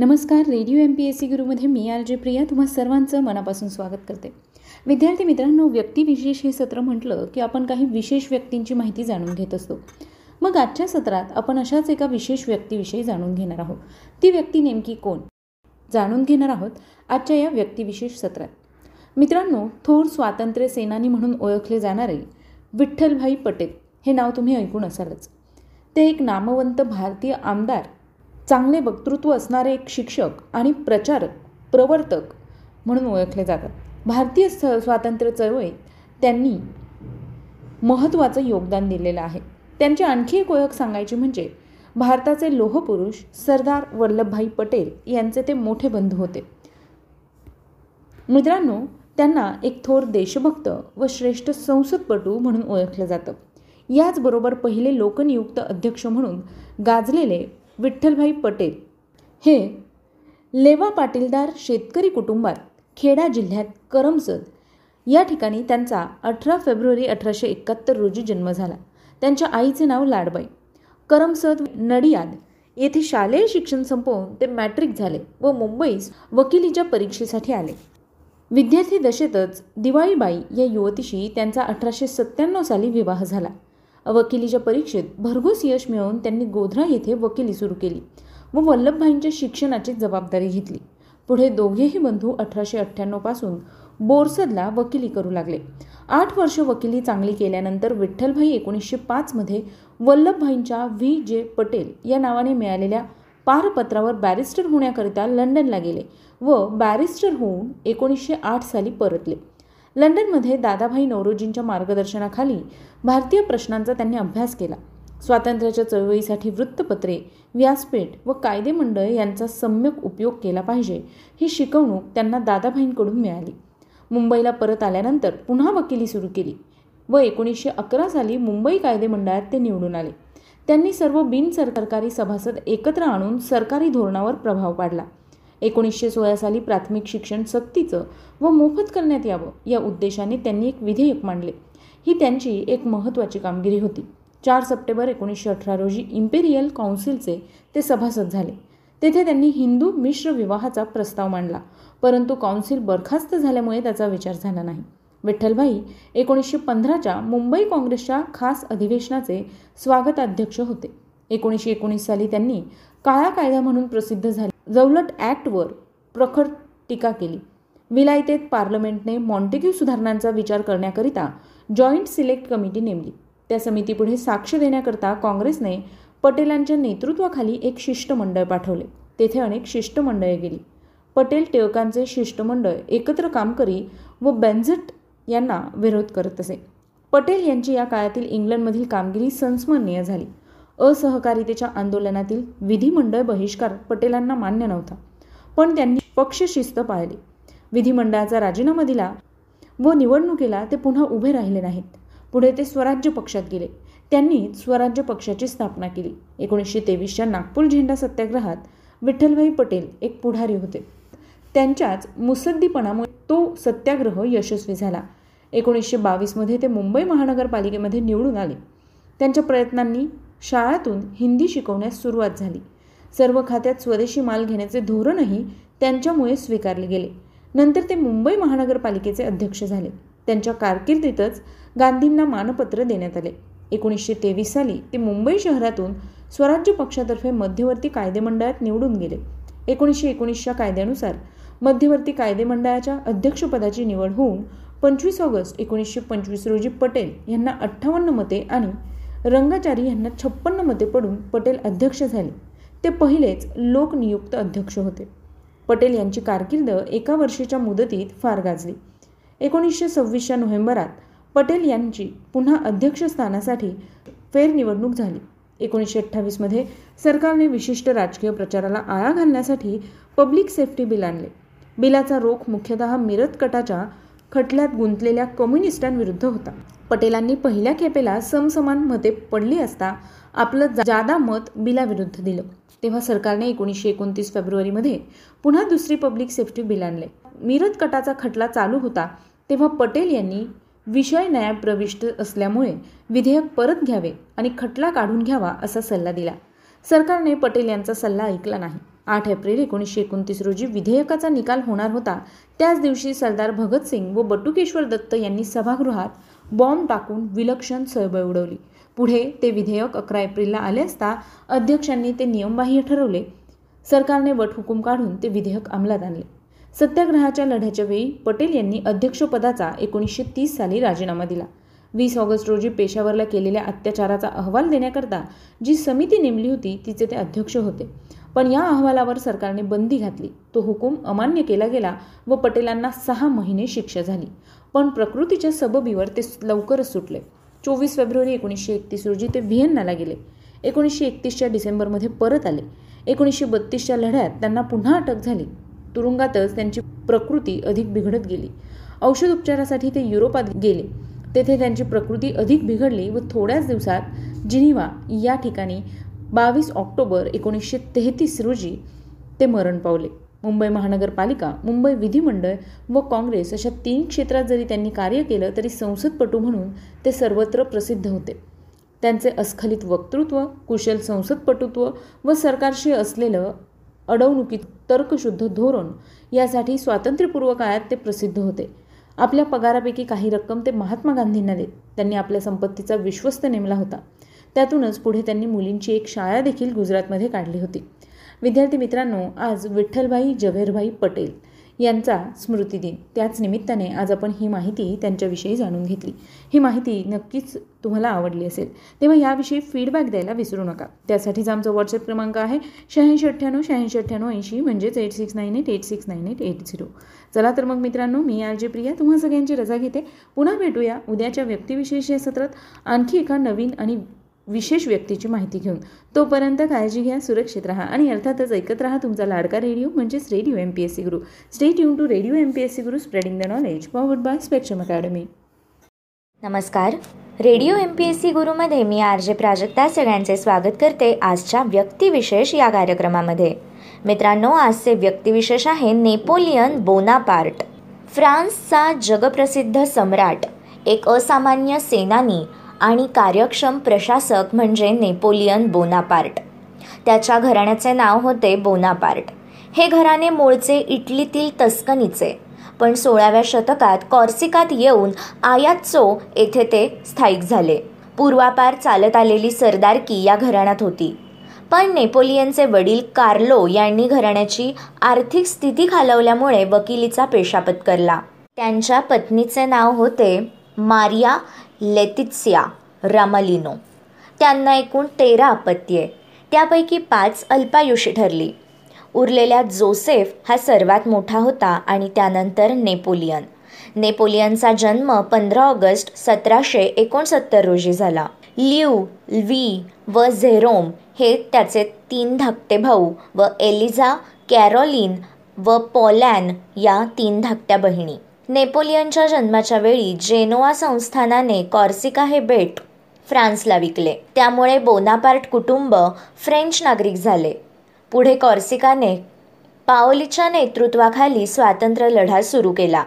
नमस्कार radio M P S C गुरुमध्ये मी R J Priya तुम्हा सर्वांचं मनापासून स्वागत करते. विद्यार्थी मित्रांनो व्यक्तिविशेष हे सत्र म्हटलं की आपण काही विशेष व्यक्तींची माहिती जाणून घेत असतो. मग आजच्या सत्रात आपण अशाच एका विशेष व्यक्तीविषयी जाणून घेणार आहोत. ती व्यक्ती नेमकी कोण? जाणून घेणार आहोत आजच्या या व्यक्तिविशेष सत्रात. मित्रांनो थोर स्वातंत्र्य सेनानी म्हणून ओळखले जाणारे विठ्ठलभाई पटेल हे नाव तुम्ही ऐकून असालच. ते एक नामवंत भारतीय आमदार चांगले वक्तृत्व असणारे एक शिक्षक आणि प्रचारक प्रवर्तक म्हणून ओळखले जातात. भारतीय स स्वातंत्र्य चळवळीत त्यांनी महत्त्वाचं योगदान दिलेलं आहे. त्यांची आणखी एक ओळख सांगायची म्हणजे भारताचे लोहपुरुष सरदार वल्लभभाई पटेल यांचे ते मोठे बंधू होते. मित्रांनो त्यांना एक थोर देशभक्त व श्रेष्ठ संसदपटू म्हणून ओळखलं जातं. याचबरोबर पहिले लोकनियुक्त अध्यक्ष म्हणून गाजलेले विठ्ठलभाई पटेल. हे लेवा पाटीलदार शेतकरी कुटुंबात खेडा जिल्ह्यात करमसद या ठिकाणी त्यांचा अठरा फेब्रुवारी अठराशे एकाहत्तर रोजी जन्म झाला. त्यांच्या आईचे नाव लाडबाई. करमसद नडियाद येथे शालेय शिक्षण संपवून ते मॅट्रिक झाले व मुंबईस वकिलीच्या परीक्षेसाठी आले. विद्यार्थी दशेतच दिवाळीबाई या युवतीशी त्यांचा अठराशे सत्त्याण्णव साली विवाह झाला. वकिलीच्या परीक्षेत भरघोस यश मिळवून त्यांनी गोध्रा येथे वकिली सुरू केली व वल्लभभाईंच्या शिक्षणाची जबाबदारी घेतली. पुढे दोघेही बंधू अठराशे अठ्ठ्याण्णवपासून बोरसदला वकिली करू लागले. आठ वर्ष वकिली चांगली केल्यानंतर विठ्ठलभाई एकोणीसशे पाचमध्ये वल्लभभाईंच्या व्ही. जे. पटेल या नावाने मिळालेल्या पारपत्रावर बॅरिस्टर होण्याकरिता लंडनला गेले व बॅरिस्टर होऊन एकोणीसशे आठ साली परतले. लंडनमध्ये दादाभाई नवरोजींच्या मार्गदर्शनाखाली भारतीय प्रश्नांचा त्यांनी अभ्यास केला. स्वातंत्र्याच्या चळवळीसाठी वृत्तपत्रे व्यासपीठ व कायदे मंडळ यांचा सम्यक उपयोग केला पाहिजे ही शिकवणूक त्यांना दादाभाईंकडून मिळाली. मुंबईला परत आल्यानंतर पुन्हा वकिली सुरू केली व एकोणीसशे अकरा साली मुंबई कायदे मंडळात ते निवडून आले. त्यांनी सर्व बिनसरकारी सभासद एकत्र आणून सरकारी धोरणावर प्रभाव पाडला. एकोणीसशे सोळा साली प्राथमिक शिक्षण सक्तीचं व मोफत करण्यात यावं या उद्देशाने त्यांनी एक विधेयक मांडले. ही त्यांची एक महत्त्वाची कामगिरी होती. चार सप्टेंबर एकोणीसशे अठरा रोजी इम्पेरियल काउन्सिलचे ते सभासद झाले. तेथे त्यांनी हिंदू मिश्र विवाहाचा प्रस्ताव मांडला. परंतु काउन्सिल बरखास्त झाल्यामुळे त्याचा विचार झाला नाही. विठ्ठलभाई एकोणीसशे पंधराच्या मुंबई काँग्रेसच्या खास अधिवेशनाचे स्वागताध्यक्ष होते. एकोणीसशे एकोणीस साली त्यांनी काळा कायदा म्हणून प्रसिद्ध झाले. जवलट ॲक्टवर प्रखर टीका केली. विलायतेत पार्लमेंटने मॉन्टेग्यू सुधारणांचा विचार करण्याकरिता जॉईंट सिलेक्ट कमिटी नेमली. त्या समितीपुढे साक्ष देण्याकरता काँग्रेसने पटेलांच्या नेतृत्वाखाली एक शिष्टमंडळ पाठवले. तेथे अनेक शिष्टमंडळे गेली. पटेल टिळकांचे शिष्टमंडळ एकत्र काम करी व बेन्झट यांना विरोध करत असे. पटेल यांची या काळातील इंग्लंडमधील कामगिरी संस्मरणीय झाली. असहकारितेच्या आंदोलनातील विधिमंडळ बहिष्कार पटेलांना मान्य नव्हता. पण त्यांनी पक्षशिस्त पाळली. विधिमंडळाचा राजीनामा दिला व निवडणुकीला ते पुन्हा उभे राहिले नाहीत. पुढे ते स्वराज्य पक्षात गेले. त्यांनी स्वराज्य पक्षाची स्थापना केली. एकोणीसशे तेवीसच्या नागपूर झेंडा सत्याग्रहात विठ्ठलभाई पटेल एक पुढारी होते. त्यांच्याच मुसद्दीपणामुळे तो सत्याग्रह यशस्वी झाला. एकोणीसशे बावीसमध्ये ते मुंबई महानगरपालिकेमध्ये निवडून आले. त्यांच्या प्रयत्नांनी शाळातून हिंदी शिकवण्यास सुरुवात झाली. सर्व खात्यात स्वदेशी माल घेण्याचे धोरणही त्यांच्यामुळे स्वीकारले गेले. नंतर ते मुंबई महानगरपालिकेचे अध्यक्ष झाले. त्यांच्या कारकिर्दीतच गांधींना मानपत्र देण्यात आले. एकोणीसशे तेवीस साली ते मुंबई शहरातून स्वराज्य पक्षातर्फे मध्यवर्ती कायदेमंडळात निवडून गेले. एकोणीसशे एकोणीसच्या कायद्यानुसार मध्यवर्ती कायदेमंडळाच्या अध्यक्षपदाची निवड होऊन पंचवीस ऑगस्ट एकोणीसशे पंचवीस रोजी पटेल यांना अठ्ठावन्न मते आणि रंगाचारी यांना छप्पन्न मते पडून पटेल अध्यक्ष झाले. ते पहिलेच लोकनियुक्त अध्यक्ष होते. पटेल यांची कारकीर्द एका वर्षीच्या मुदतीत फार गाजली. एकोणीसशे सव्वीसच्या नोव्हेंबरात पटेल यांची पुन्हा अध्यक्षस्थानासाठी फेरनिवडणूक झाली. एकोणीसशे अठ्ठावीसमध्ये सरकारने विशिष्ट राजकीय प्रचाराला आळा घालण्यासाठी पब्लिक सेफ्टी बिल आणले. बिलाचा रोख मुख्यतः मिरत कटाच्या खटल्यात गुंतलेल्या कम्युनिस्टांविरुद्ध होता. पटेलांनी पहिल्या खेपेला समसमान मते पडली असता आपलं जादा मत बिलाविरुद्ध दिलं. तेव्हा सरकारने एकोणीसशे एकोणतीस फेब्रुवारीमध्ये पुन्हा दुसरी पब्लिक सेफ्टी बिल आणले. मिरत कटाचा खटला चालू होता तेव्हा पटेल यांनी विषय न्याय प्रविष्ट असल्यामुळे विधेयक परत घ्यावे आणि खटला काढून घ्यावा असा सल्ला दिला. सरकारने पटेल यांचा सल्ला ऐकला नाही. आठ एप्रिल एकोणीसशे एकोणतीस रोजी विधेयकाचा निकाल होणार होता त्याच दिवशी सरदार भगतसिंग व बटुकेश्वर दत्त यांनी सभागृहात बॉम्ब टाकून विलक्षण सळबळ उडवली. पुढे ते विधेयक अकरा एप्रिलला आले असता अध्यक्षांनी ते नियमबाह्य ठरवले. सरकारने वटहुकूम काढून ते विधेयक अंमलात आणले. सत्याग्रहाच्या लढ्याच्या वेळी पटेल यांनी अध्यक्षपदाचा एकोणीसशे तीस साली राजीनामा दिला. वीस ऑगस्ट रोजी पेशावरला केलेल्या अत्याचाराचा अहवाल देण्याकरता जी समिती नेमली होती तिचे ते अध्यक्ष होते. पण या अहवालावर सरकारने बंदी घातली. तो हुकूम अमान्य केला गेला व पटेलांना सहा महिने शिक्षा झाली. पण प्रकृतीच्या सबबीवर ते लवकरच सुटले. चोवीस फेब्रुवारी एकोणीसशे एकतीस रोजी ते व्हिएन्नाला गेले. एकोणीसशे एकतीसच्या डिसेंबरमध्ये परत आले. एकोणीसशे बत्तीसच्या लढ्यात त्यांना पुन्हा अटक झाली. तुरुंगातच त्यांची प्रकृती अधिक बिघडत गेली. औषध उपचारासाठी ते युरोपात गेले. तेथे त्यांची प्रकृती अधिक बिघडली व थोड्याच दिवसात जिनिवा या ठिकाणी बावीस ऑक्टोबर एकोणीसशे तेहतीस रोजी ते मरण पावले. मुंबई महानगरपालिका मुंबई विधिमंडळ व काँग्रेस अशा तीन क्षेत्रात जरी त्यांनी कार्य केलं तरी संसदपटू म्हणून ते सर्वत्र प्रसिद्ध होते. त्यांचे अस्खलित वक्तृत्व कुशल संसदपटुत्व व सरकारशी असलेलं अडवणुकीत तर्कशुद्ध धोरण यासाठी स्वातंत्र्यपूर्व काळात ते प्रसिद्ध होते. आपल्या पगारापैकी काही रक्कम ते महात्मा गांधींना देत त्यांनी आपल्या संपत्तीचा विश्वस्त नेमला होता. त्यातूनच पुढे त्यांनी मुलींची एक शाळा देखील गुजरातमध्ये काढली होती. विद्यार्थी मित्रांनो आज विठ्ठलभाई जव्हेरभाई पटेल यांचा स्मृतिदिन त्याच निमित्ताने आज आपण ही माहिती त्यांच्याविषयी जाणून घेतली. ही माहिती नक्कीच तुम्हाला आवडली असेल. तेव्हा याविषयी फीडबॅक द्यायला विसरू नका. त्यासाठीचा आमचा व्हॉट्सअप क्रमांक आहे शहाऐंशी अठ्ठ्याण्णव शहाऐंशी अठ्ठ्याण्णव ऐंशी म्हणजेच eight six nine eight eight six nine eight eight zero चला तर मग मित्रांनो मी आर जे प्रिया तुम्हा सगळ्यांची रजा घेते. पुन्हा भेटूया उद्याच्या व्यक्तिविशेष या सत्रात. आणखी एका नवीन आणि विशेष व्यक्तीची माहिती घेऊन. तोपर्यंत काळजी घ्या सुरक्षित राहा आणि अर्थातच ऐकत राहा तुमचा लाडका रेडिओ म्हणजेच radio M P S C Guru. Stay युन to radio M P S C Guru spreading the knowledge powered by Spectrum academy नमस्कार. Radio M P S C गुरुमध्ये मी आर जे प्राजक्ता सगळ्यांचे स्वागत करते आजच्या व्यक्तिविशेष या कार्यक्रमामध्ये. मित्रांनो आजचे व्यक्तिविशेष आहे नेपोलियन बोनापार्ट. फ्रान्सचा जगप्रसिद्ध सम्राट एक असामान्य सेनानी आणि कार्यक्षम प्रशासक म्हणजे नेपोलियन बोनापार्ट. त्याच्या घराण्याचे नाव होते बोनापार्ट. हे घराणे मूळचे इटलीतील तस्कनीचे पण सोळाव्या शतकात कॉर्सिकात येऊन आयाच्चो येथे ते स्थायिक झाले. पूर्वापार चालत आलेली सरदारकी या घराण्यात होती. पण नेपोलियनचे वडील कार्लो यांनी घराण्याची आर्थिक स्थिती खालवल्यामुळे वकिलीचा पेशा पत्करला त्यांच्या पत्नीचे नाव होते मारिया लेतित्सिया रामालिनो. त्यांना एकूण तेरा अपत्ये त्यापैकी पाच अल्पायुषी ठरली. उरलेल्या जोसेफ हा सर्वात मोठा होता आणि त्यानंतर नेपोलियन. नेपोलियनचा जन्म पंधरा ऑगस्ट सतराशे एकोणसत्तर रोजी झाला. लिव व्ही व झेरोम हे त्याचे तीन धाकटे भाऊ व एलिझा कॅरोलिन व पॉलॅन या तीन धाकट्या बहिणी. नेपोलियनच्या जन्माच्या वेळी जेनोआ संस्थानाने कॉर्सिका हे बेट फ्रान्सला विकले. त्यामुळे बोनापार्ट कुटुंब फ्रेंच नागरिक झाले. पुढे कॉर्सिकाने पाओलीच्या नेतृत्वाखाली स्वातंत्र्य लढा सुरू केला.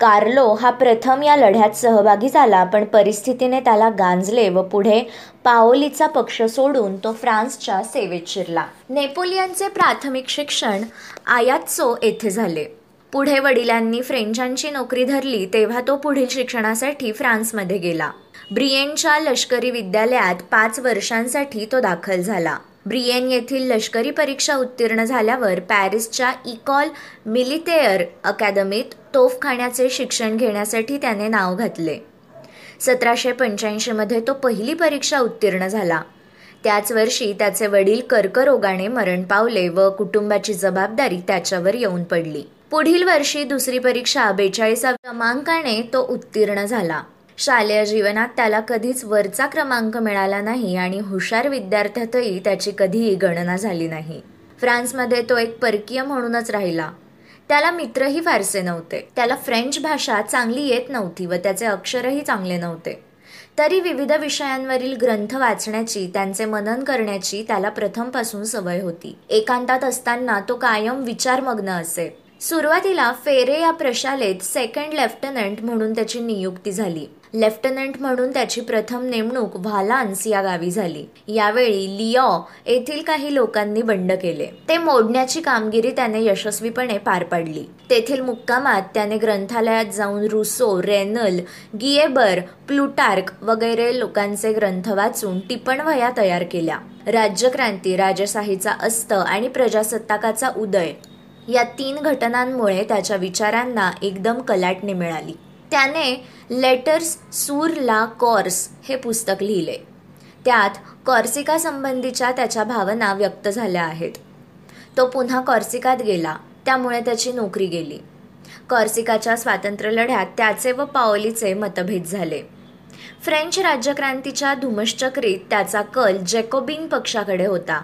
कार्लो हा प्रथम या लढ्यात सहभागी झाला पण परिस्थितीने त्याला गांजले व पुढे पाओलीचा पक्ष सोडून तो फ्रान्सच्या सेवेत शिरला. नेपोलियनचे प्राथमिक शिक्षण आयात्सो येथे झाले. पुढे वडिलांनी फ्रेंचांची नोकरी धरली तेव्हा तो पुढील शिक्षणासाठी फ्रान्समध्ये गेला. ब्रिएनच्या लष्करी विद्यालयात पाच वर्षांसाठी तो दाखल झाला. ब्रिएन येथील लष्करी परीक्षा उत्तीर्ण झाल्यावर पॅरिसच्या इकॉल मिलिटेअर अकॅदमीत तोफखान्याचे शिक्षण घेण्यासाठी त्याने नाव घातले. सतराशे पंच्याऐंशीमध्ये तो पहिली परीक्षा उत्तीर्ण झाला. त्याच वर्षी त्याचे वडील कर्करोगाने मरण पावले व कुटुंबाची जबाबदारी त्याच्यावर येऊन पडली. पुढील वर्षी दुसरी परीक्षा बेचाळीसा क्रमांकाने तो उत्तीर्ण झाला. शालेय जीवनात त्याला कधीच वरचा क्रमांक मिळाला नाही आणि हुशार विद्यार्थ्यातही त्याची कधीही गणना झाली नाही. फ्रान्समध्ये तो एक परकीय म्हणूनच राहिला. त्याला मित्रही फारसे नव्हते. त्याला फ्रेंच भाषा चांगली येत नव्हती व त्याचे अक्षरही चांगले नव्हते. तरी विविध विषयांवरील ग्रंथ वाचण्याची त्यांचे मनन करण्याची त्याला प्रथमपासून सवय होती. एकांतात असताना तो कायम विचारमग्न असे. सुरुवातीला फेरे या प्रशालेत सेकंड लेफ्टनंट म्हणून त्याची नियुक्ती झाली. लेफ्टनंट म्हणून त्याची प्रथम नेमणूक व्हालान्स या गावी झाली. यावेळी लिओ येथील काही लोकांनी बंड केले. ते मोडण्याची कामगिरी त्याने यशस्वीपणे पार पाडली. तेथील मुक्कामात त्याने ग्रंथालयात जाऊन रुसो रेनल गिएबर प्लुटार्क वगैरे लोकांचे ग्रंथ वाचून टिपणवया तयार केल्या. राज्यक्रांती राजशाहीचा अस्त आणि प्रजासत्ताकाचा उदय. या तीन घटनांमुळे त्याच्या विचारांना एकदम कलाटणी मिळाली. त्याने लेटर्स सूर ला कॉर्स हे पुस्तक लिहिले. त्यात कॉर्सिका संबंधीच्या त्याच्या भावना व्यक्त झाल्या आहेत. तो पुन्हा कॉर्सिकात गेला त्यामुळे त्याची नोकरी गेली. कॉर्सिकाच्या स्वातंत्र्य लढ्यात त्याचे व पाओलीचे मतभेद झाले. फ्रेंच राज्यक्रांतीच्या धुमश्चक्रीत त्याचा कल जेकोबिन पक्षाकडे होता.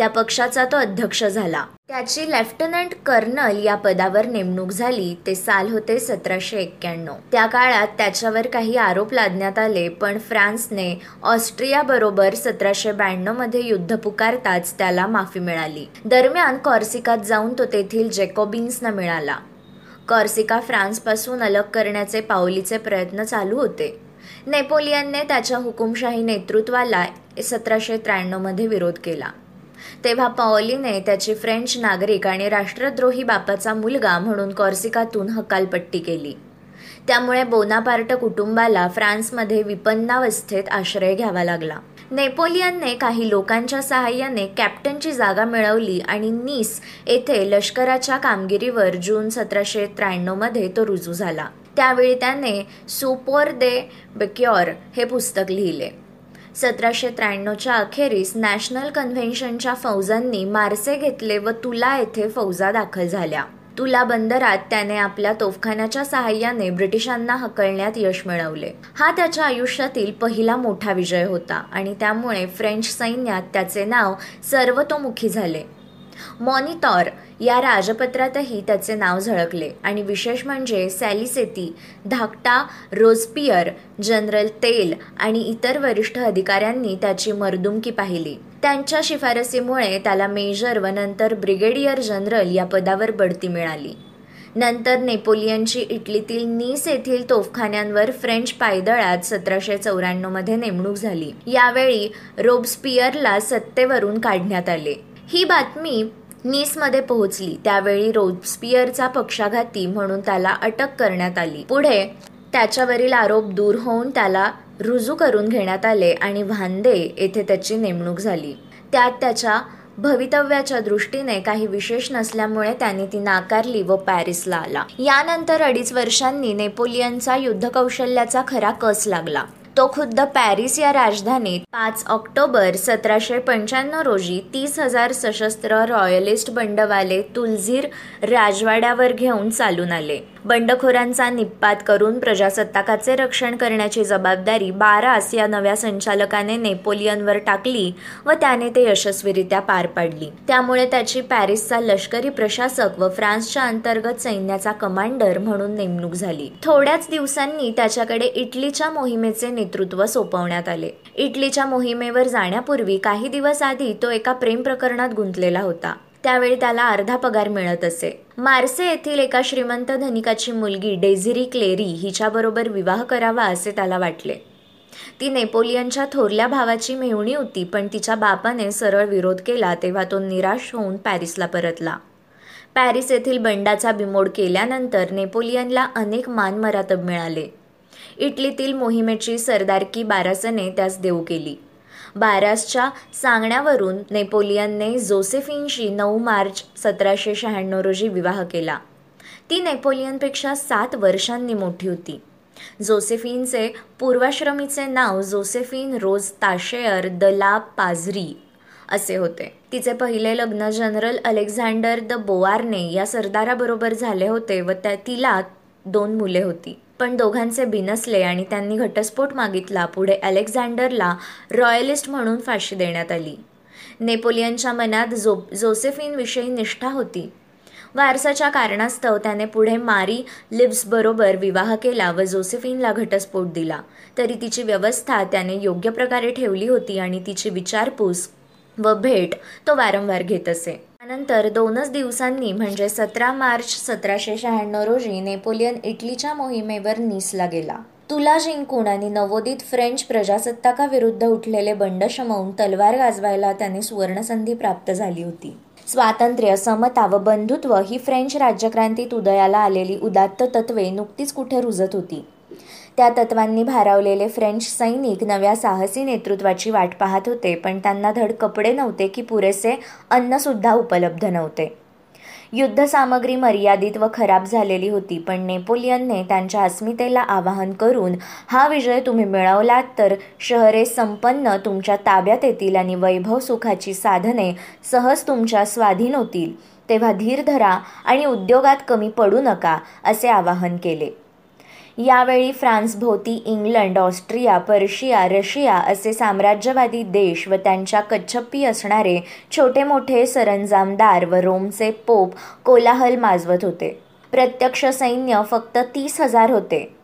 त्या पक्षाचा तो अध्यक्ष झाला. त्याची लेफ्टनंट कर्नल या पदावर नेमणूक झाली. ते साल होते सतराशे एक्क्याण्णव. त्या काळात त्याच्यावर काही आरोप लादण्यात आले पण फ्रान्सने ऑस्ट्रिया बरोबर सतराशे ब्याण्णवमध्ये युद्ध पुकारताच त्याला माफी मिळाली. दरम्यान कॉर्सिकात जाऊन तो तेथील जेकोबिन्सना मिळाला. कॉर्सिका फ्रान्सपासून अलग करण्याचे पाऊलीचे प्रयत्न चालू होते. नेपोलियनने त्याच्या हुकुमशाही नेतृत्वाला सतराशे त्र्याण्णवमध्ये विरोध केला. तेव्हा पाओलीने त्याची फ्रेंच नागरिक आणि राष्ट्रद्रोही बापाचा मुलगा म्हणून कॉर्सिकातून हकालपट्टी केली. त्यामुळे बोनापार्ट कुटुंबाला फ्रान्समध्ये विपन्नावस्थेत आश्रय घ्यावा लागला. नेपोलियनने काही लोकांच्या सहाय्याने कॅप्टनची जागा मिळवली आणि नीस येथे लष्कराच्या कामगिरीवर जून सतराशे त्र्याण्णवमध्ये तो रुजू झाला. त्यावेळी त्याने सुपोर दे बेक्योर हे पुस्तक लिहिले. सतराशे त्र्याण्णवच्या अखेरीस नॅशनल कन्व्हेन्शनच्या फौजांनी मार्से घेतले व तुला येथे फौजा दाखल झाल्या. तुला बंदरात त्याने आपल्या तोफखान्याच्या सहाय्याने ब्रिटिशांना हकलण्यात यश मिळवले. हा त्याच्या आयुष्यातील पहिला मोठा विजय होता आणि त्यामुळे फ्रेंच सैन्यात त्याचे नाव सर्वतोमुखी झाले. मॉनिटॉर या राजपत्रातही त्याचे नाव झळकले. आणि विशेष म्हणजे सॅलिसेती धाकटा रोजपियर जनरल तेल आणि इतर वरिष्ठ अधिकाऱ्यांनी त्याची मर्दुमकी पाहिली. त्यांच्या शिफारसीमुळे त्याला मेजर व नंतर ब्रिगेडियर जनरल या पदावर बढती मिळाली. नंतर नेपोलियनची इटलीतील नीस येथील तोफखान्यांवर फ्रेंच पायदळात सतराशे चौऱ्याण्णवमध्ये नेमणूक झाली. यावेळी रोब्सपियरला सत्तेवरून काढण्यात आले. ही बातमी नीसमध्ये पोहोचली. त्यावेळी रोबस्पियरचा पक्षाघाती म्हणून त्याला अटक करण्यात आली. पुढे त्याच्यावरील आरोप दूर होऊन त्याला रुजू करून घेण्यात आले आणि भांदे येथे त्याची नेमणूक झाली. त्यात त्याच्या भवितव्याच्या दृष्टीने काही विशेष नसल्यामुळे त्यांनी ती नाकारली व पॅरिसला आला. यानंतर अडीच वर्षांनी नेपोलियनचा युद्धकौशल्याचा खरा कस लागला. तो खुद्द पॅरिस या राजधानीत पाच ऑक्टोबर सतराशे पंच्याण्णव रोजी तीस हजार सशस्त्र रॉयलिस्ट बंडवाले तुलझीर राजवाड्यावर घेऊन चालून आले. बंडखोरांचा निपात करून प्रजासत्ताकाचे रक्षण करण्याची जबाबदारी बारास या नव्या संचालकाने नेपोलियनवर टाकली व त्याने ते यशस्वीरित्या पार पाडली. त्यामुळे त्याची पॅरिसचा लष्करी प्रशासक व फ्रान्सच्या अंतर्गत सैन्याचा कमांडर म्हणून नेमणूक झाली. थोड्याच दिवसांनी त्याच्याकडे इटलीच्या मोहिमेचे नेतृत्व सोपवण्यात आले. इटलीच्या मोहिमेवर जाण्यापूर्वी काही दिवस आधी तो एका प्रेम प्रकरणात गुंतलेला होता. त्यावेळी त्याला अर्धा पगार मिळत असे. मार्से येथील एका श्रीमंत धनिकाची मुलगी डेझिरी क्लेरी हिच्याबरोबर विवाह करावा असे त्याला वाटले. ती नेपोलियनच्या थोरल्या भावाची मेहुणी होती पण तिच्या बापाने सरळ विरोध केला तेव्हा तो निराश होऊन पॅरिसला परतला. पॅरिस येथील बंडाचा बिमोड केल्यानंतर नेपोलियनला अनेक मानमरातब मिळाले. इटलीतील मोहिमेची सरदारकी बारासने त्यास देऊ केली. बारासच्या सांगण्यावरून नेपोलियनने जोसेफिनशी नऊ मार्च सतराशे शहाण्णव रोजी विवाह केला. ती नेपोलियनपेक्षा सात वर्षांनी मोठी होती. जोसेफिनचे पूर्वाश्रमीचे नाव जोसेफिन रोज ताशेअर द ला पाझरी असे होते. तिचे पहिले लग्न जनरल अलेक्झांडर द बोआरने या सरदाराबरोबर झाले होते व त्या तिला दोन मुले होती. पण दोघांचे बिनसले आणि त्यांनी घटस्फोट मागितला पुढे अलेक्झांडरला रॉयलिस्ट म्हणून फाशी देण्यात आली. नेपोलियनच्या मनात जो जोसेफिनविषयी निष्ठा होती. वारसाच्या कारणास्तव त्याने पुढे मारी लिप्सबरोबर विवाह केला व जोसेफिनला घटस्फोट दिला. तरी तिची व्यवस्था त्याने योग्य प्रकारे ठेवली होती आणि तिची विचारपूस व भेट तो वारंवार घेत असे. त्यानंतर दोनच दिवसांनी म्हणजे सतरा मार्च सतराशे शहाण्णव रोजी नेपोलियन इटलीच्या मोहिमेवर निसला गेला. तुला जिंकून आणि नवोदित फ्रेंच प्रजासत्ताकाविरुद्ध उठलेले बंड शमवून तलवार गाजवायला त्याने सुवर्णसंधी प्राप्त झाली होती. स्वातंत्र्य समता व बंधुत्व ही फ्रेंच राज्यक्रांतीत उदयाला आलेली उदात्त तत्वे नुकतीच कुठे रुजत होती? त्या तत्वांनी भारावलेले फ्रेंच सैनिक नव्या साहसी नेतृत्वाची वाट पाहत होते पण त्यांना धड कपडे नव्हते की पुरेसे अन्नसुद्धा उपलब्ध नव्हते. युद्धसामग्री मर्यादित व खराब झालेली होती पण नेपोलियनने त्यांच्या अस्मितेला आवाहन करून हा विजय तुम्ही मिळवलात तर शहरे संपन्न तुमच्या ताब्यात येतील आणि वैभव सुखाची साधने सहज तुमच्या स्वाधीन होतील. तेव्हा धीर धरा आणि उद्योगात कमी पडू नका असे आवाहन केले. यावेळी फ्रान्सभोवती इंग्लंड ऑस्ट्रिया पर्शिया रशिया असे साम्राज्यवादी देश व त्यांच्या कच्छप्पी असणारे छोटे मोठे सरंजामदार व रोमचे पोप कोलाहल माजवत होते. प्रत्यक्ष सैन्य फक्त तीस हजार होते.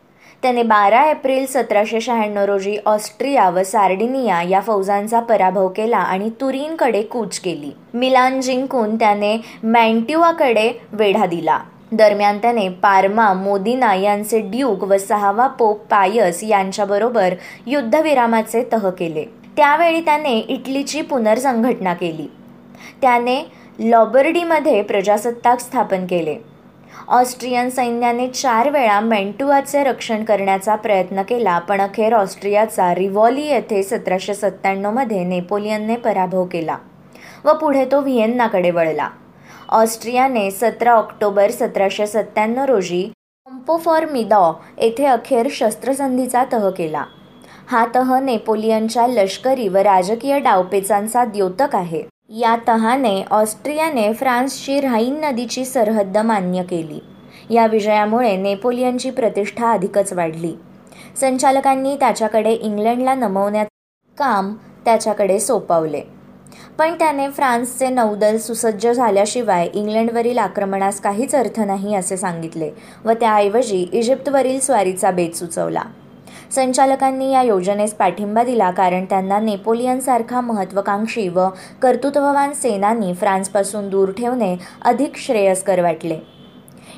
त्याने बारा एप्रिल सतराशे शहाण्णव रोजी ऑस्ट्रिया व सार्डिनिया या फौजांचा पराभव केला आणि तुरीनकडे कूच केली. मिलान जिंकून त्याने मॅन्ट्युआकडे वेढा दिला. दरम्यान त्याने पारमा मोदिना यांचे ड्यूक व सहावा पोप पायस यांच्याबरोबर युद्धविरामाचे तह केले. त्यावेळी त्याने इटलीची पुनर्संघटना केली. त्याने लॉबर्डीमध्ये प्रजासत्ताक स्थापन केले. ऑस्ट्रियन सैन्याने चार वेळा मेंटुआचे रक्षण करण्याचा प्रयत्न केला पण अखेर ऑस्ट्रियाचा रिव्हॉली येथे सतराशे सत्त्याण्णवमध्ये नेपोलियनने पराभव केला व पुढे तो व्हिएन्नाकडे वळला. ऑस्ट्रियाने सतरा ऑक्टोबर सतराशे सत्त्याण्णव रोजी मिदॉ येथे अखेर शस्त्रसंधीचा तह केला. हा तह नेपोलियनच्या लष्करी व राजकीय डावपेचांचा द्योतक आहे. या तहाने ऑस्ट्रियाने फ्रान्सची राईन नदीची सरहद्द मान्य केली. या विजयामुळे नेपोलियनची प्रतिष्ठा अधिकच वाढली. संचालकांनी त्याच्याकडे इंग्लंडला नमवण्याचे काम त्याच्याकडे सोपवले. पण त्याने फ्रान्सचे नौदल सुसज्ज झाल्याशिवाय इंग्लंडवरील आक्रमणास काहीच अर्थ नाही असे सांगितले व त्याऐवजी इजिप्तवरील स्वारीचा बेत सुचवला. संचालकांनी या योजनेस पाठिंबा दिला कारण त्यांना नेपोलियनसारखा महत्त्वाकांक्षी व कर्तृत्ववान सेनानी फ्रान्सपासून दूर ठेवणे अधिक श्रेयस्कर वाटले.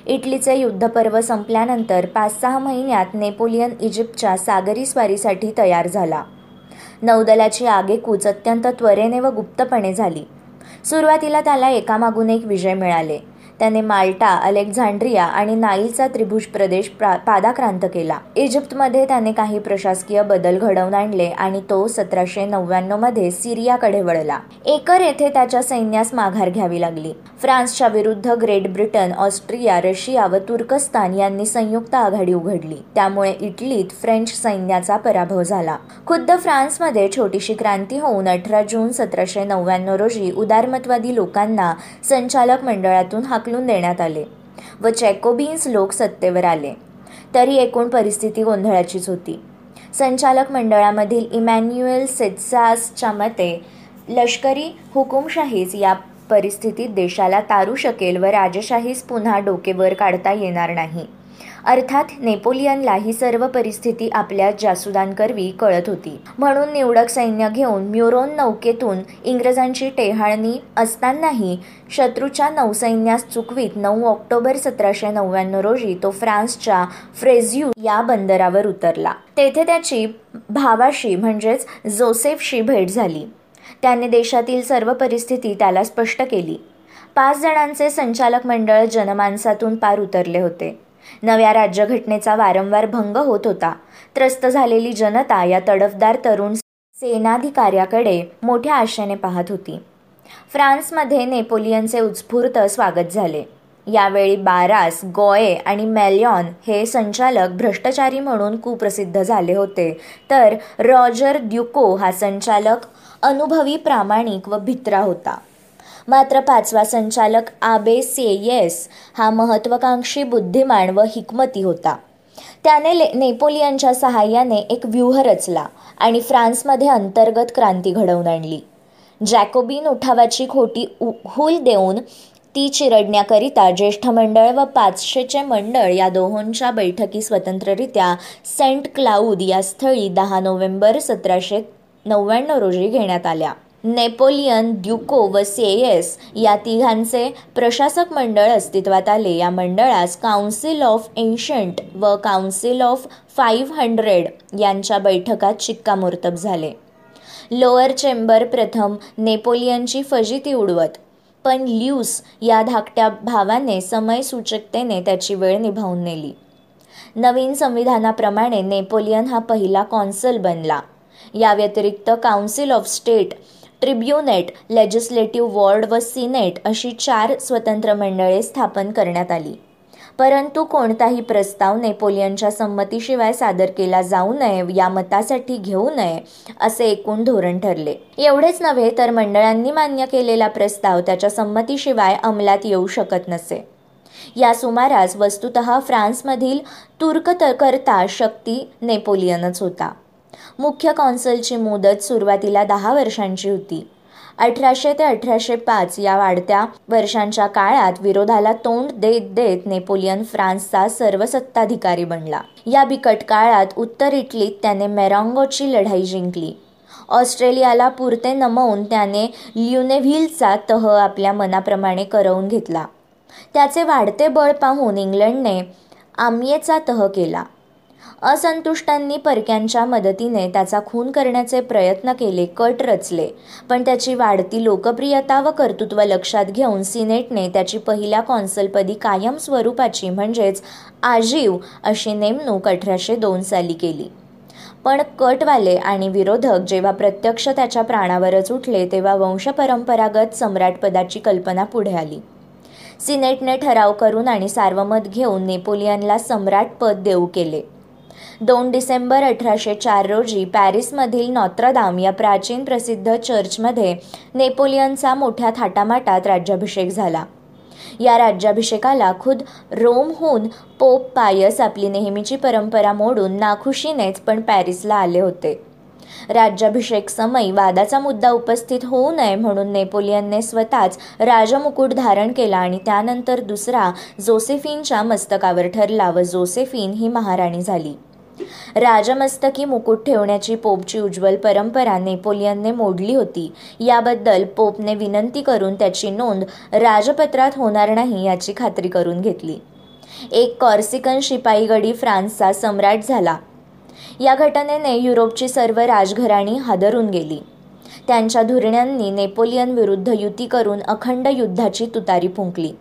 इटलीचे युद्धपर्व संपल्यानंतर पाच सहा महिन्यात नेपोलियन इजिप्तच्या सागरी स्वारीसाठी तयार झाला. नौदलाची आगेकूच अत्यंत त्वरेने व गुप्तपणे झाली. सुरुवातीला त्याला एकामागून एक विजय मिळाले. त्याने माल्टा अलेक्झांड्रिया आणि नाईलचा त्रिभुज प्रदेश पादाक्रांत केला. इजिप्तमध्ये त्याने काही प्रशासकीय बदल घडवून आणले आणि तो सतराशे मध्ये सिरियाकडे वळला. एकर येथे त्याच्या सैन्यास माघार घ्यावी लागली. फ्रान्सच्या विरुद्ध ग्रेट ब्रिटन ऑस्ट्रिया रशिया व तुर्कस्तान यांनी संयुक्त आघाडी उघडली. त्यामुळे इटलीत फ्रेंच सैन्याचा पराभव झाला. खुद्द फ्रान्समध्ये छोटीशी क्रांती होऊन अठरा जून सतराशे नव्याण्णव रोजी उदारमतवादी लोकांना संचालक मंडळातून हाक देण्यात आले व चॅकोबिन्स लोक सत्तेवर आले. तरी एकूण परिस्थिती गोंधळाचीच होती. संचालक मंडळामधील इमॅन्युएल सेत्सासच्या मते लष्करी हुकुमशाहीच या परिस्थितीत देशाला तारू शकेल व राजशाहीस पुन्हा डोकेवर काढता येणार नाही. अर्थात नेपोलियनला ही सर्व परिस्थिती आपल्या जासुदांकरवी कळत होती. म्हणून निवडक सैन्य घेऊन म्युरोन नौकेतून इंग्रजांची टेहाळणी असतानाही शत्रूच्या नौसैन्यास चुकवीत नऊ ऑक्टोबर सतराशे नव्याण्णव रोजी तो फ्रान्सच्या फ्रेझ्यू या बंदरावर उतरला. तेथे त्याची भावाशी म्हणजेच जोसेफशी भेट झाली. त्याने देशातील सर्व परिस्थिती त्याला स्पष्ट केली. पाच जणांचे संचालक मंडळ जनमानसातून पार उतरले होते. नव्या राज्यघटनेचा वारंवार भंग होत होता. त्रस्त झालेली जनता या तडफदार तरुण सेनाधिकाऱ्याकडे मोठ्या आशेने पाहत होती. फ्रान्समध्ये नेपोलियनचे उत्स्फूर्त स्वागत झाले. यावेळी बारास गॉये आणि मॅलियॉन हे संचालक भ्रष्टाचारी म्हणून कुप्रसिद्ध झाले होते. तर रॉजर ड्युको हा संचालक अनुभवी प्रामाणिक व भित्रा होता. मात्र पाचवा संचालक आबे सेयेस हा महत्वाकांक्षी बुद्धिमान व हिकमती होता. त्याने ले नेपोलियनच्या सहाय्याने एक व्यूह रचला आणि फ्रान्समध्ये अंतर्गत क्रांती घडवून आणली. जॅकोबिन उठावाची खोटी हूल देऊन ती चिरडण्याकरिता ज्येष्ठ मंडळ व पाचशेचे मंडळ या दोहोंच्या बैठकी स्वतंत्ररित्या सेंट क्लाऊद या स्थळी दहा नोव्हेंबर सतराशे नव्याण्णव रोजी घेण्यात आल्या. नेपोलियन ड्युको व सेयस या तिघांचे प्रशासक मंडळ अस्तित्वात आले. या मंडळास काउन्सिल ऑफ एन्शंट व काउन्सिल ऑफ फाईव्ह हंड्रेड यांच्या बैठकात शिक्कामोर्तब झाले. लोअर चेंबर प्रथम नेपोलियनची फजिती उडवत पण ल्यूस या धाकट्या भावाने समयसूचकतेने त्याची वेळ निभावून नेली. नवीन संविधानाप्रमाणे नेपोलियन हा पहिला कॉन्सल बनला. या व्यतिरिक्त council of state tribunate legislative ward व सिनेट अशी चार स्वतंत्र मंडळे स्थापन करण्यात आली. परंतु कोणताही प्रस्ताव नेपोलियनच्या संमतीशिवाय सादर केला जाऊ नये या मतासाठी घेऊ नये असे एकूण धोरण ठरले. एवढेच नव्हे तर मंडळांनी मान्य केलेला प्रस्ताव त्याच्या संमतीशिवाय अंमलात येऊ शकत नसे. या सुमारास वस्तुत फ्रान्समधील तुर्क करता शक्ती नेपोलियनच होता. मुख्य कॉन्सलची मुदत सुरुवातीला दहा वर्षांची होती. अठराशे ते अठराशे पाच या वाढत्या वर्षांच्या काळात विरोधाला तोंड देत देत नेपोलियन फ्रान्सचा सर्वसत्ताधिकारी बनला. या बिकट काळात उत्तर इटलीत त्याने मेरॉंगोची लढाई जिंकली. ऑस्ट्रेलियाला पुरते नमवून त्याने ल्युनेव्हिलचा तह आपल्या मनाप्रमाणे करवून घेतला. त्याचे वाढते बळ पाहून इंग्लंडने आम्येचा तह केला. असंतुष्टांनी परक्यांच्या मदतीने त्याचा खून करण्याचे प्रयत्न केले कट रचले. पण त्याची वाढती लोकप्रियता व कर्तृत्व लक्षात घेऊन सिनेटने त्याची पहिल्या कॉन्सलपदी कायम स्वरूपाची म्हणजेच आजीव अशी नेमणूक अठराशे दोन साली केली. पण कटवाले आणि विरोधक जेव्हा प्रत्यक्ष त्याच्या प्राणावरच उठले तेव्हा वंशपरंपरागत सम्राटपदाची कल्पना पुढे आली. सिनेटने ठराव करून आणि सार्वमत घेऊन नेपोलियनला सम्राट पद देऊ केले. दोन डिसेंबर अठराशे चार रोजी पॅरिसमधील नॉत्रदाम या प्राचीन प्रसिद्ध चर्चमध्ये नेपोलियनचा मोठ्या थाटामाटात राज्याभिषेक झाला. या राज्याभिषेकाला खुद रोमहून पोप पायस आपली नेहमीची परंपरा मोडून नाखुशीनेच पण पॅरिसला आले होते. राज्याभिषेक समयी वादाचा मुद्दा उपस्थित होऊ नये म्हणून नेपोलियनने स्वतःच राजमुकुट धारण केला आणि त्यानंतर दुसरा जोसेफिनच्या मस्तकावर ठरला व जोसेफिन ही महाराणी झाली. राजमस्तकी मुकुट ठेवण्याची पोपची उज्ज्वल परंपरा नेपोलियनने मोडली होती. याबद्दल पोपने विनंती करून त्याची नोंद राजपत्रात होणार नाही याची खात्री करून घेतली. एक कॉर्सिकन शिपाई गडी फ्रान्सचा सम्राट झाला. या घटनेने युरोपची सर्व राजघराणी हादरून गेली. त्यांच्या धुरण्यांनी नेपोलियन विरुद्ध युती करून अखंड युद्धाची तुतारी फुंकली.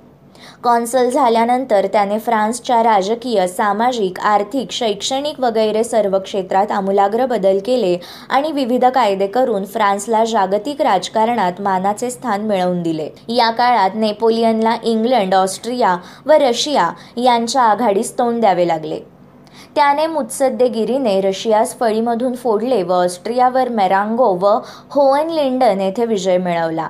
कॉन्सल झाल्यानंतर त्याने फ्रान्सच्या राजकीय सामाजिक आर्थिक शैक्षणिक वगैरे सर्व क्षेत्रात आमूलाग्र बदल केले आणि विविध कायदे करून फ्रान्सला जागतिक राजकारणात मानाचे स्थान मिळवून दिले. या काळात नेपोलियनला इंग्लंड ऑस्ट्रिया व रशिया यांच्या आघाडीस तोंड द्यावे लागले. त्याने मुत्सद्देगिरीने रशियास फळीमधून फोडले व ऑस्ट्रियावर मेरांगो व होवन लिंडन येथे विजय मिळवला.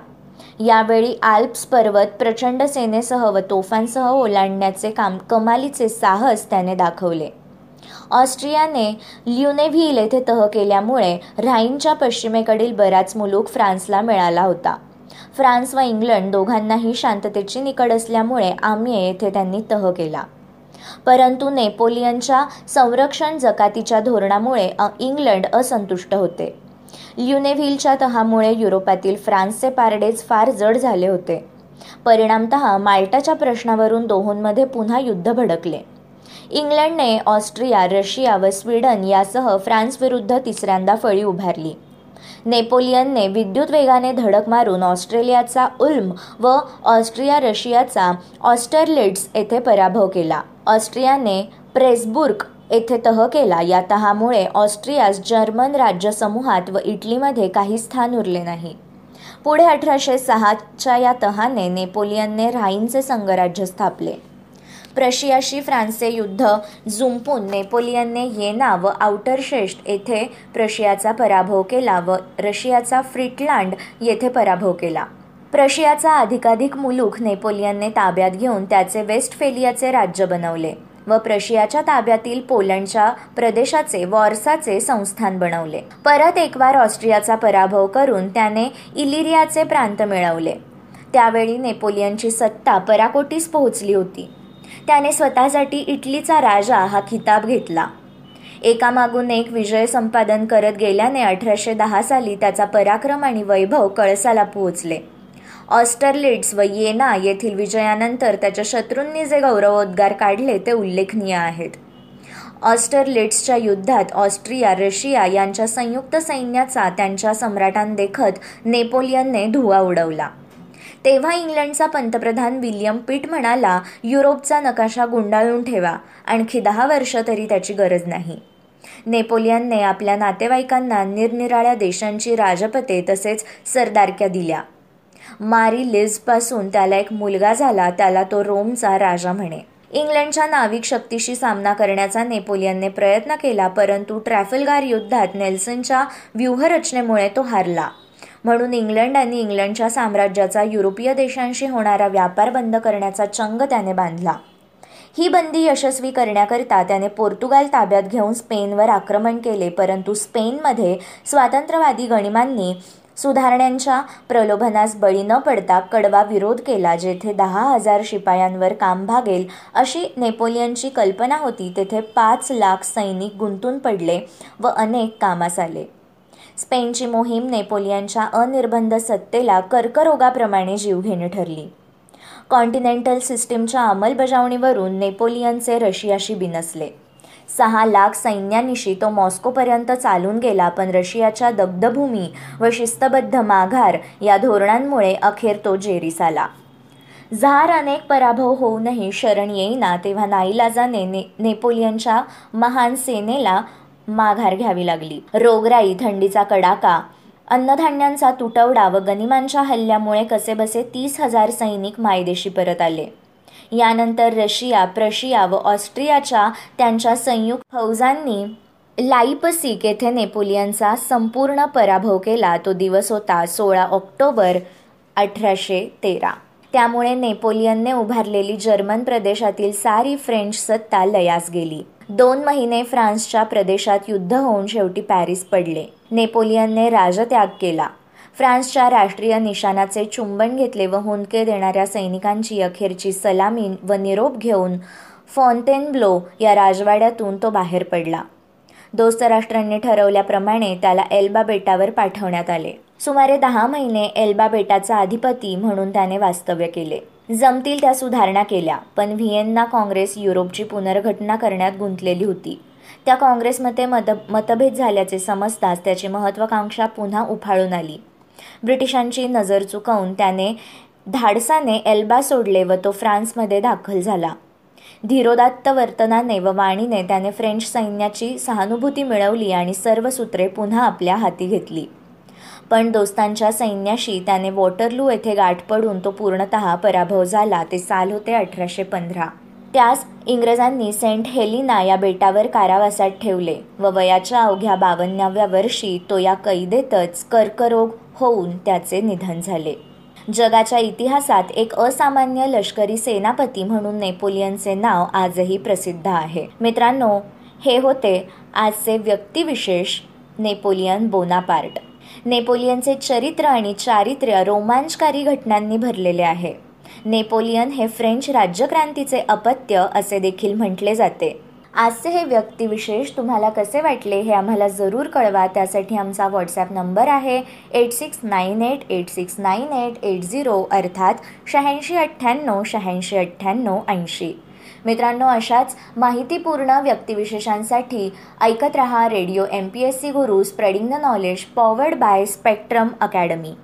यावेळी आल्प्स पर्वत प्रचंड सेनेसह व तोफांसह ओलांडण्याचे काम कमालीचे साहस त्याने दाखवले. ऑस्ट्रियाने ल्युनेव्हिल येथे तह केल्यामुळे राईनच्या पश्चिमेकडील बराच मुलूक फ्रान्सला मिळाला होता. फ्रान्स व इंग्लंड दोघांनाही शांततेची निकड असल्यामुळे आम्ही येथे त्यांनी तह केला. परंतु नेपोलियनच्या संरक्षण जकातीच्या धोरणामुळे इंग्लंड असंतुष्ट होते. ल्युनेव्हिलच्या तहामुळे युरोपातील फ्रान्सचे पारडेच फार जड झाले होते. परिणामत माल्टाच्या प्रश्नावरून दोहोंमध्ये पुन्हा युद्ध भडकले. इंग्लंडने ऑस्ट्रिया रशिया व स्वीडन यासह फ्रान्सविरुद्ध तिसऱ्यांदा फळी उभारली. नेपोलियनने विद्युत वेगाने धडक मारून ऑस्ट्रेलियाचा उल्म व ऑस्ट्रिया रशियाचा ऑस्टरलिड्स येथे पराभव केला. ऑस्ट्रियाने प्रेसबुर्ग येथे तह केला. या तहामुळे ऑस्ट्रियास जर्मन राज्यसमूहात व इटलीमध्ये काही स्थान उरले नाही. पुढे अठराशे सहाच्या या तहाने नेपोलियनने राईनचे संघराज्य स्थापले. प्रशियाशी फ्रान्सचे युद्ध जुंपून नेपोलियनने येना व आउटरशेस्ट येथे प्रशियाचा पराभव केला व रशियाचा फ्रिटलँड येथे पराभव केला. प्रशियाचा अधिकाधिक मुलूक नेपोलियनने ताब्यात घेऊन त्याचे वेस्टफेलियाचे राज्य बनवले. व प्रशियाच्या ताब्यातील पोलंडच्या प्रदेशाचे वॉर्साचे संस्थान बनवले. परत एकवार ऑस्ट्रियाचा पराभव करून त्याने इलिरियाचे प्रांत मिळवले. त्यावेळी नेपोलियनची सत्ता पराकोटीस पोहोचली होती. त्याने स्वतःसाठी इटलीचा राजा हा खिताब घेतला. एकामागून एक विजय संपादन करत गेल्याने अठराशे दहा साली त्याचा पराक्रम आणि वैभव कळसाला पोहोचले. ऑस्टरलिट्स व येना येथील विजयानंतर त्याच्या शत्रूंनी जे गौरवोद्गार काढले ते उल्लेखनीय आहेत. ऑस्टरलिट्सच्या युद्धात ऑस्ट्रिया रशिया यांच्या संयुक्त सैन्याचा त्यांच्या सम्राटांदेखत नेपोलियनने धुवा उडवला. तेव्हा इंग्लंडचा पंतप्रधान विल्यम पिट म्हणाला युरोपचा नकाशा गुंडाळून ठेवा आणखी दहा वर्ष तरी त्याची गरज नाही. नेपोलियनने आपल्या नातेवाईकांना निरनिराळ्या देशांची राजपते तसेच सरदारक्या दिल्या. मारी लिझपासून त्याला एक मुलगा झाला त्याला तो रोमचा राजा म्हणे. इंग्लंडच्या नाविक शक्तीशी सामना करण्याचा नेपोलियनने प्रयत्न केला परंतु ट्रॅफलगार युद्धात नेल्सनच्या व्यूहरचनेमुळे तो हारला. म्हणून इंग्लंड आणि इंग्लंडच्या साम्राज्याचा युरोपीय देशांशी होणारा व्यापार बंद करण्याचा चंग त्याने बांधला. ही बंदी यशस्वी करण्याकरिता त्याने पोर्तुगाल ताब्यात घेऊन स्पेनवर आक्रमण केले परंतु स्पेनमध्ये स्वातंत्र्यवादी गणिमांनी सुधारण्यांच्या प्रलोभनास बळी न पडता कडवा विरोध केला जेथे दहा हजार शिपायांवर काम भागेल अशी नेपोलियनची कल्पना होती तेथे पाच लाख सैनिक गुंतून पडले व अनेक कामास आले. स्पेनची मोहीम नेपोलियनच्या अनिर्बंध सत्तेला कर्करोगाप्रमाणे जीवघेणी ठरली. कॉन्टिनेंटल सिस्टीमच्या अंमलबजावणीवरून नेपोलियनचे रशियाशी बिनसले. सहा लाख सैन्यानिशी तो मॉस्कोपर्यंत चालून गेला पण रशियाच्या दग्धभूमी व शिस्तबद्ध माघार या धोरणांमुळे अखेर तो जेरीस आला. झार अनेक पराभव होऊनही शरण येईना तेव्हा नाईलाजाने ने नेपोलियनच्या महान सेनेला माघार घ्यावी लागली. रोगराई थंडीचा कडाका अन्नधान्यांचा तुटवडा व गनिमांच्या हल्ल्यामुळे कसेबसे तीस हजार सैनिक मायदेशी परत आले. यानंतर रशिया प्रशिया व ऑस्ट्रियाच्या त्यांच्या संयुक्त फौजांनी लाईपसिक येथे नेपोलियनचा संपूर्ण पराभव केला. तो दिवस होता सोळा ऑक्टोबर अठराशे तेरा. त्यामुळे नेपोलियनने उभारलेली जर्मन प्रदेशातील सारी फ्रेंच सत्ता लयास गेली. दोन महिने फ्रान्सच्या प्रदेशात युद्ध होऊन शेवटी पॅरिस पडले. नेपोलियनने राजत्याग केला. फ्रान्सच्या राष्ट्रीय निशाणाचे चुंबन घेतले व हुंदके देणाऱ्या सैनिकांची अखेरची सलामी व निरोप घेऊन फॉन्टेनब्लो या राजवाड्यातून तो बाहेर पडला. दोस्त राष्ट्रांनी ठरवल्याप्रमाणे त्याला एल्बा बेटावर पाठवण्यात आले. सुमारे दहा महिने एल्बा बेटाचा अधिपती म्हणून त्याने वास्तव्य केले. जमतील त्या सुधारणा केल्या पण व्हिएन्ना काँग्रेस युरोपची पुनर्घटना करण्यात गुंतलेली होती. त्या काँग्रेसमध्ये मत मतभेद झाल्याचे समजताच त्याची महत्त्वाकांक्षा पुन्हा उफाळून आली. ब्रिटिशांची नजर चुकवून त्याने धाडसाने एल्बा सोडले व तो फ्रान्समध्ये दाखल झाला. धीरोदात्त वर्तनाने व वाणीने त्याने फ्रेंच सैन्याची सहानुभूती मिळवली आणि सर्व सूत्रे पुन्हा आपल्या हाती घेतली. पण दोस्तांच्या सैन्याशी त्याने वॉटरलू येथे गाठ पडून तो पूर्णतः पराभव झाला. ते साल होते अठराशे पंधरा. त्यास इंग्रजांनी सेंट हेलिना या बेटावर कारावासात ठेवले व वयाच्या अवघ्या बावन्नाव्या वर्षी तो या कैदेतच कर्करोग होऊन त्याचे निधन झाले. जगाच्या इतिहासात एक असामान्य लष्करी सेनापती म्हणून नेपोलियनचे नाव आजही प्रसिद्ध आहे. मित्रांनो हे होते आजचे व्यक्तिविशेष नेपोलियन बोनापार्ट. नेपोलियनचे चरित्र आणि चारित्र्य रोमांचकारी घटनांनी भरलेले आहे. नेपोलियन हे फ्रेंच राज्यक्रांतीचे अपत्य असे देखील म्हटले जाते. आजचे हे व्यक्तिविशेष तुम्हाला कसे वाटले हे आम्हाला जरूर कळवा. त्यासाठी आमचा व्हॉट्सॲप नंबर आहे eight six nine eight eight six nine eight eight zero अर्थात शहाऐंशी अठ्ठ्याण्णव शहाऐंशी अठ्ठ्याण्णव ऐंशी. मित्रांनो अशाच माहितीपूर्ण व्यक्तिविशेषांसाठी ऐकत रहा radio M P S C Guru spreading the knowledge powered by Spectrum academy